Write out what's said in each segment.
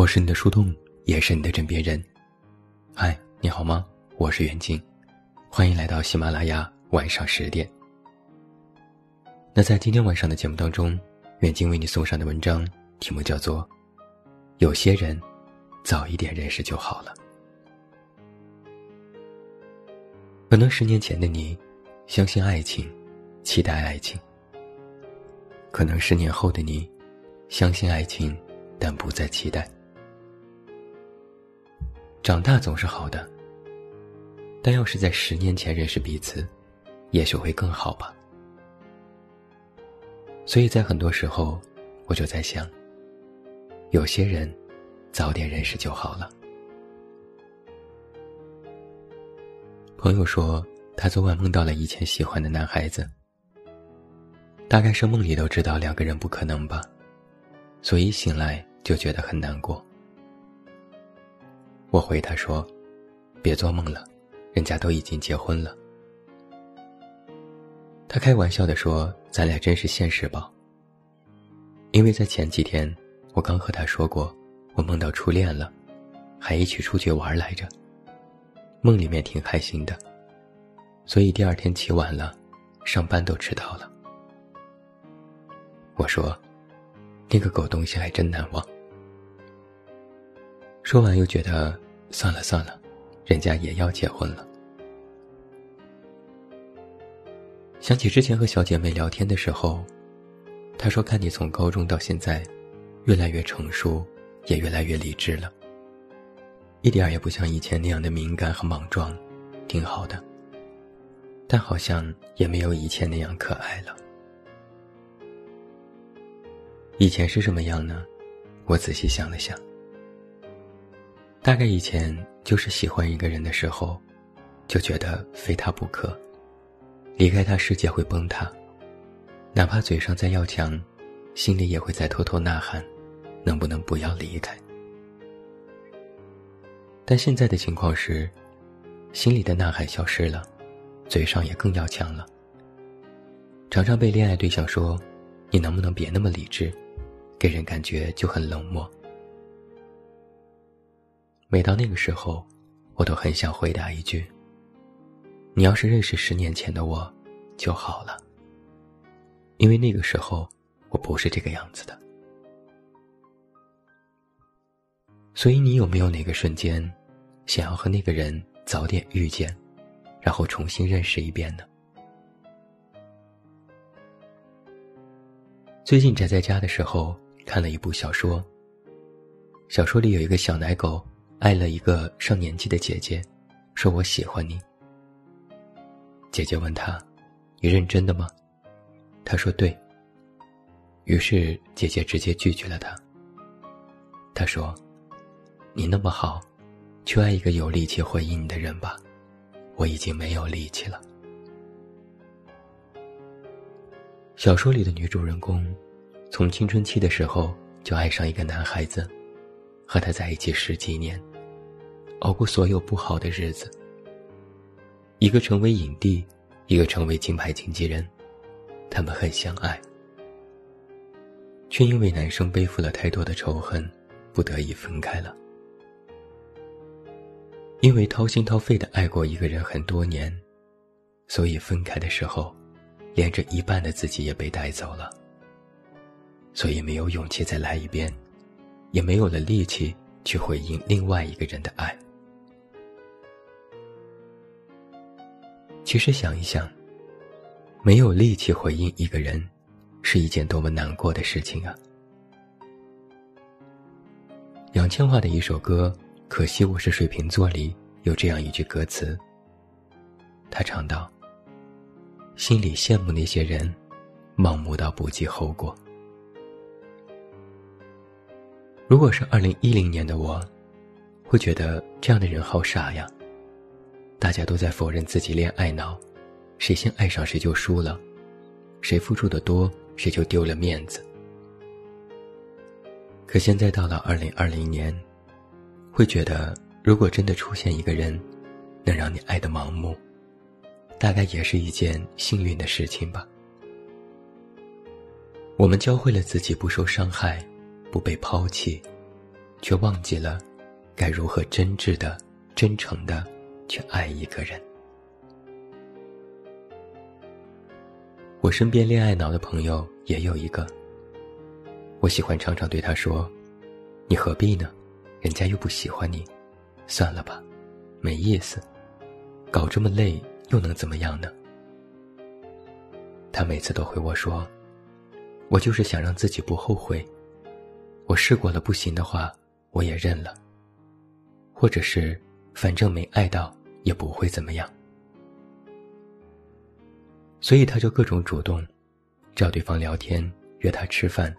我是你的树洞，也是你的枕边人。嗨，你好吗？我是远近，欢迎来到喜马拉雅晚上十点。那在今天晚上的节目当中，远近为你送上的文章题目叫做《有些人早一点认识就好了》。可能十年前的你，相信爱情，期待爱情；可能十年后的你，相信爱情，但不再期待。长大总是好的，但要是在十年前认识彼此，也许会更好吧。所以在很多时候，我就在想，有些人早点认识就好了。朋友说，他昨晚梦到了以前喜欢的男孩子，大概是梦里都知道两个人不可能吧，所以醒来就觉得很难过。我回他说：“别做梦了，人家都已经结婚了。”他开玩笑的说：“咱俩真是现实宝。”因为在前几天，我刚和他说过，我梦到初恋了，还一起出去玩来着。梦里面挺开心的，所以第二天起晚了，上班都迟到了。我说：“那个狗东西还真难忘。”说完又觉得算了算了，人家也要结婚了。想起之前和小姐妹聊天的时候，她说：“看你从高中到现在，越来越成熟，也越来越理智了，一点儿也不像以前那样的敏感和莽撞，挺好的。但好像也没有以前那样可爱了。以前是什么样呢？我仔细想了想。”大概以前就是喜欢一个人的时候，就觉得非他不可，离开他世界会崩塌，哪怕嘴上再要强，心里也会在偷偷呐喊：能不能不要离开？但现在的情况是，心里的呐喊消失了，嘴上也更要强了。常常被恋爱对象说：“你能不能别那么理智？”给人感觉就很冷漠。每到那个时候，我都很想回答一句：“你要是认识十年前的我，就好了。”因为那个时候我不是这个样子的。所以你有没有哪个瞬间，想要和那个人早点遇见，然后重新认识一遍呢？最近宅在家的时候，看了一部小说。小说里有一个小奶狗。爱了一个上年纪的姐姐，说我喜欢你。姐姐问他：“你认真的吗？”他说：“对。”于是姐姐直接拒绝了他。他说：“你那么好，去爱一个有力气回应你的人吧，我已经没有力气了。”小说里的女主人公，从青春期的时候就爱上一个男孩子，和他在一起十几年。熬过所有不好的日子，一个成为影帝，一个成为金牌经纪人，他们很相爱，却因为男生背负了太多的仇恨，不得已分开了。因为掏心掏肺的爱过一个人很多年，所以分开的时候，连着一半的自己也被带走了，所以没有勇气再来一遍，也没有了力气去回应另外一个人的爱。其实想一想，没有力气回应一个人，是一件多么难过的事情啊！杨千嬅的一首歌《可惜我是水瓶座》里有这样一句歌词，他唱道：“心里羡慕那些人，盲目到不计后果。”如果是二零一零年的我，会觉得这样的人好傻呀。大家都在否认自己恋爱脑，谁先爱上谁就输了，谁付出的多谁就丢了面子。可现在到了二零二零年，会觉得如果真的出现一个人，能让你爱的盲目，大概也是一件幸运的事情吧。我们教会了自己不受伤害，不被抛弃，却忘记了该如何真挚的、真诚的去爱一个人。我身边恋爱脑的朋友也有一个，我喜欢常常对他说：“你何必呢？人家又不喜欢你，算了吧，没意思，搞这么累又能怎么样呢？”他每次都回我说：“我就是想让自己不后悔，我试过了不行的话，我也认了。或者是反正没爱到，也不会怎么样。”所以他就各种主动，找对方聊天，约他吃饭，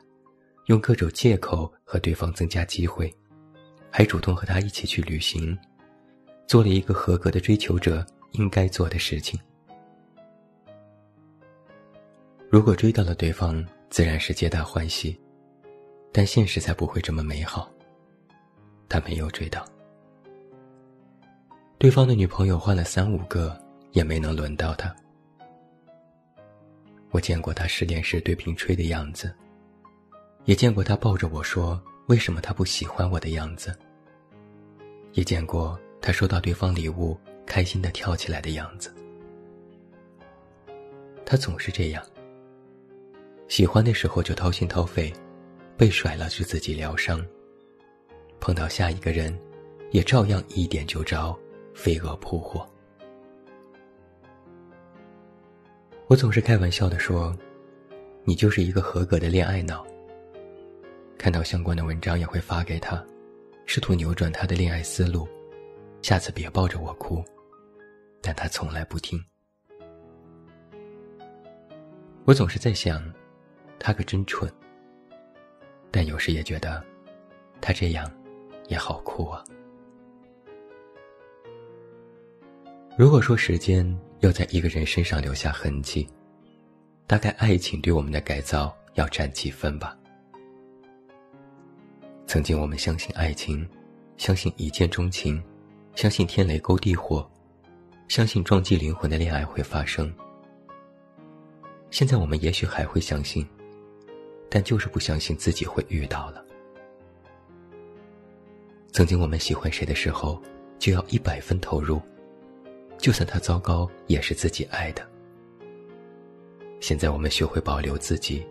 用各种借口和对方增加机会，还主动和他一起去旅行，做了一个合格的追求者应该做的事情。如果追到了对方，自然是皆大欢喜，但现实才不会这么美好。他没有追到，对方的女朋友换了三五个，也没能轮到他。我见过他失恋时对瓶吹的样子，也见过他抱着我说为什么他不喜欢我的样子，也见过他收到对方礼物开心的跳起来的样子。他总是这样，喜欢的时候就掏心掏肺，被甩了就自己疗伤，碰到下一个人，也照样一点就着，飞蛾扑火。我总是开玩笑的说：“你就是一个合格的恋爱脑。”看到相关的文章也会发给他，试图扭转他的恋爱思路，下次别抱着我哭。但他从来不听。我总是在想，他可真蠢。但有时也觉得，他这样也好酷啊。如果说时间。要在一个人身上留下痕迹，大概爱情对我们的改造要占几分吧。曾经我们相信爱情，相信一见钟情，相信天雷勾地火，相信撞击灵魂的恋爱会发生。现在我们也许还会相信，但就是不相信自己会遇到了。曾经我们喜欢谁的时候，就要一百分投入。就算他糟糕，也是自己爱的。现在我们学会保留自己，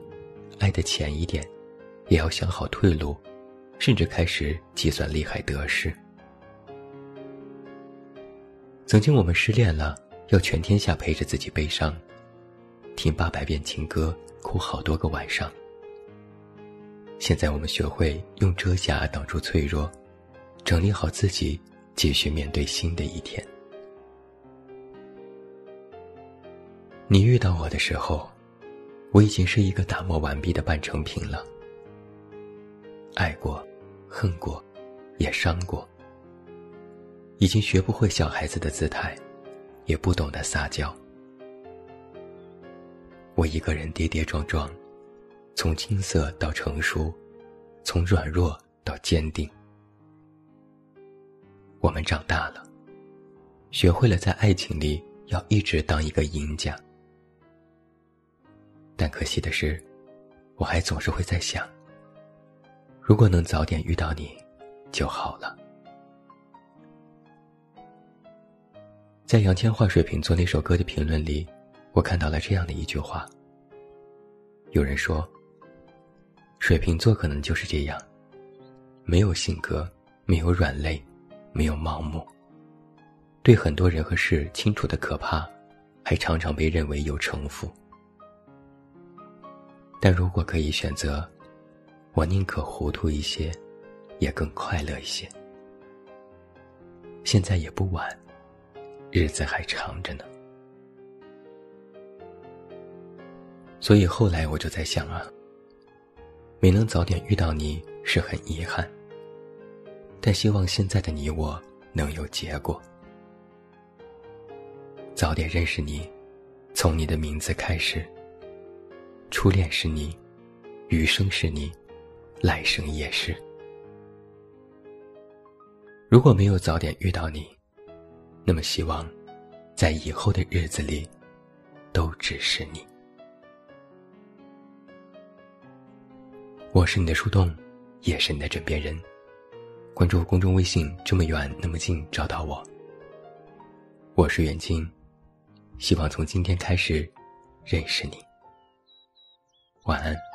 爱的浅一点，也要想好退路，甚至开始计算利害得失。曾经我们失恋了，要全天下陪着自己悲伤，听八百遍情歌，哭好多个晚上。现在我们学会用遮瑕挡住脆弱，整理好自己，继续面对新的一天。你遇到我的时候，我已经是一个打磨完毕的半成品了。爱过，恨过，也伤过，已经学不会小孩子的姿态，也不懂得撒娇。我一个人跌跌撞撞，从青涩到成熟，从软弱到坚定。我们长大了，学会了在爱情里要一直当一个赢家。但可惜的是，我还总是会在想，如果能早点遇到你，就好了。在杨千嬅水瓶座那首歌的评论里，我看到了这样的一句话。有人说，水瓶座可能就是这样，没有性格，没有软肋，没有盲目，对很多人和事清楚的可怕，还常常被认为有城府。但如果可以选择，我宁可糊涂一些，也更快乐一些。现在也不晚，日子还长着呢。所以后来我就在想啊，没能早点遇到你是很遗憾，但希望现在的你我能有结果。早点认识你，从你的名字开始。初恋是你，余生是你，来生也是。如果没有早点遇到你，那么希望，在以后的日子里，都只是你。我是你的树洞，也是你的枕边人。关注公众微信“这么远那么近”找到我。我是远近，希望从今天开始认识你。晚安。